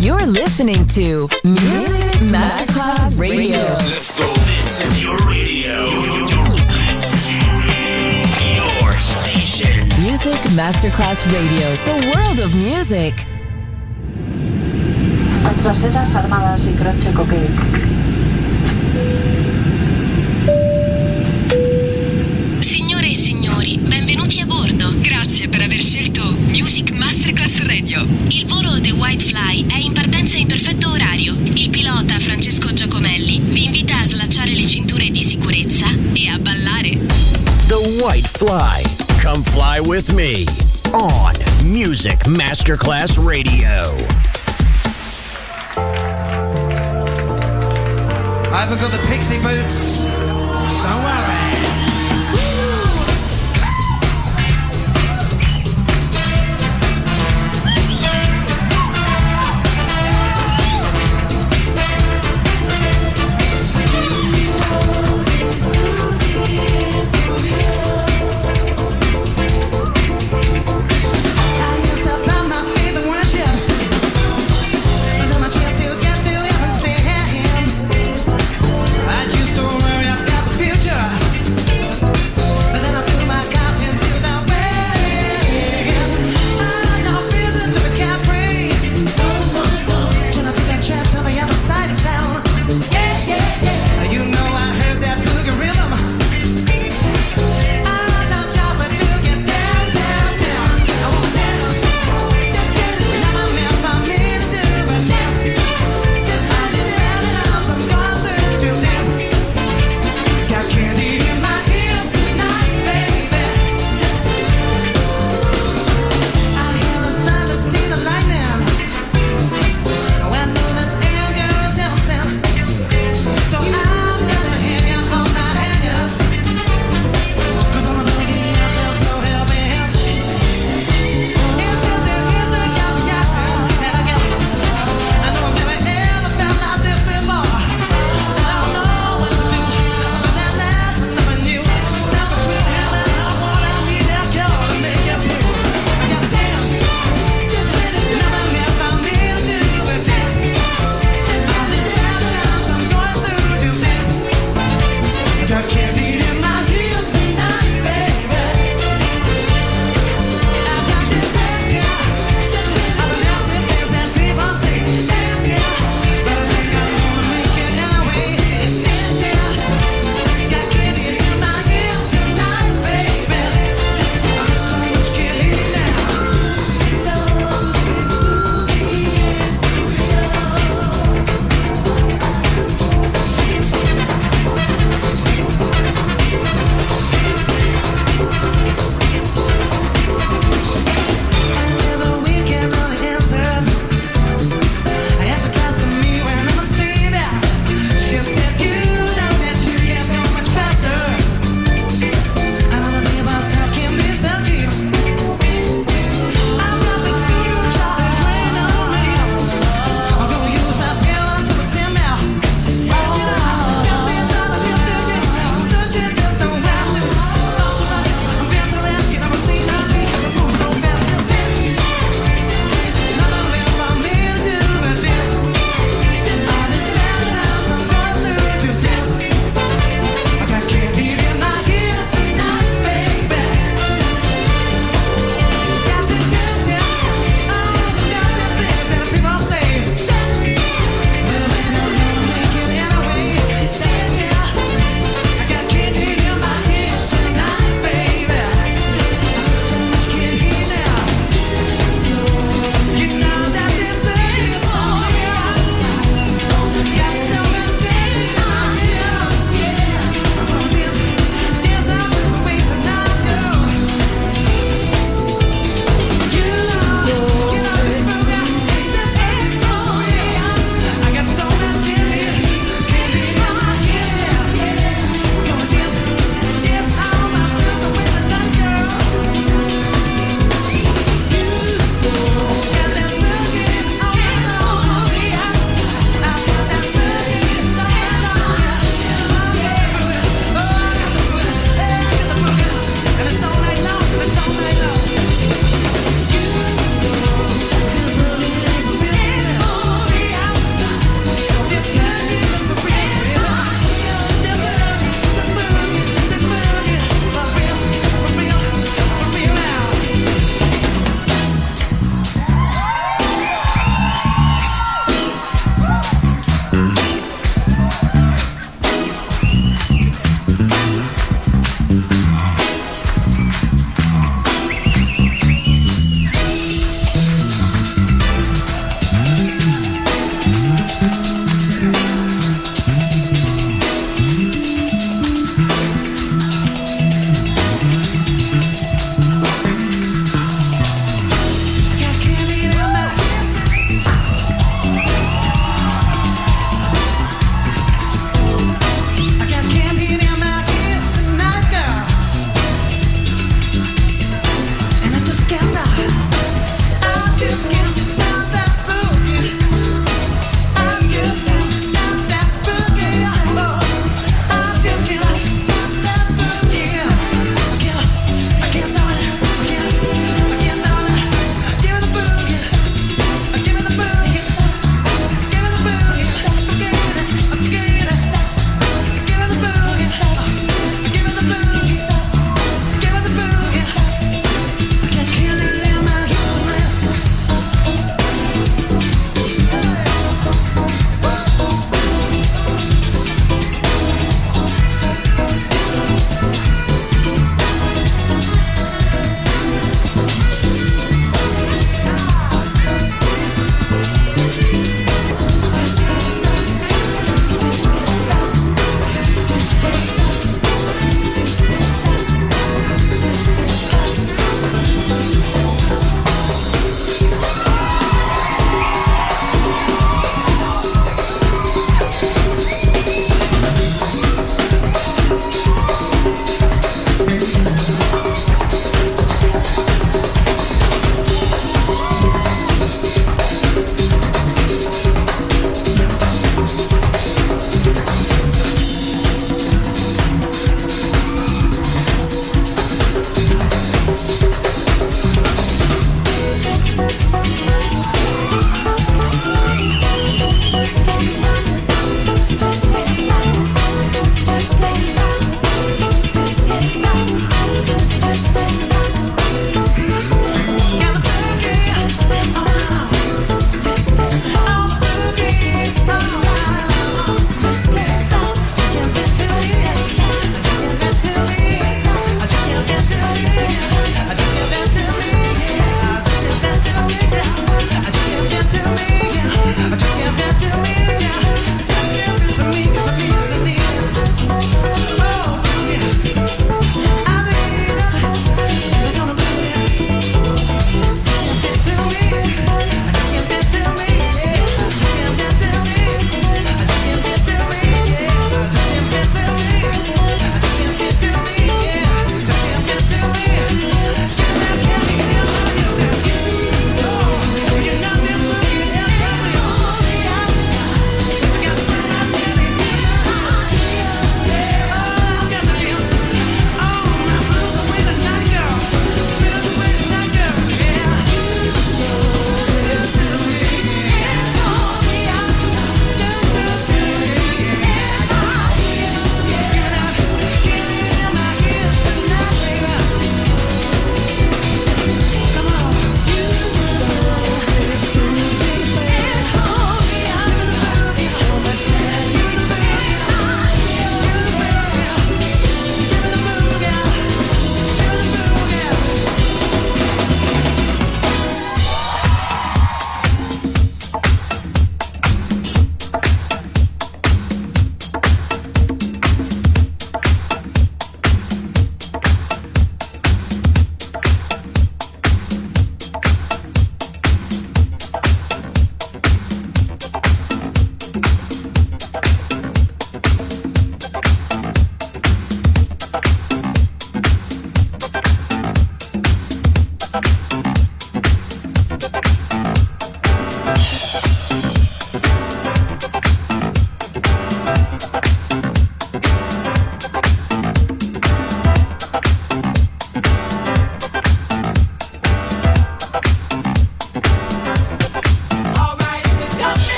You're listening to Music Masterclass Radio. Let's go. This is your radio. Your station. Music Masterclass Radio. The world of music. Reservas armadas y croce cocaine. Signore e signori, benvenuti a bordo. Grazie per aver scelto Music Masterclass Radio. Il volo The White Fly è in perfetto orario. Il pilota Francesco Giacomelli vi invita a slacciare le cinture di sicurezza e a ballare. The White Fly. Come fly with me on Music Masterclass Radio. I haven't got the pixie boots. Don't worry.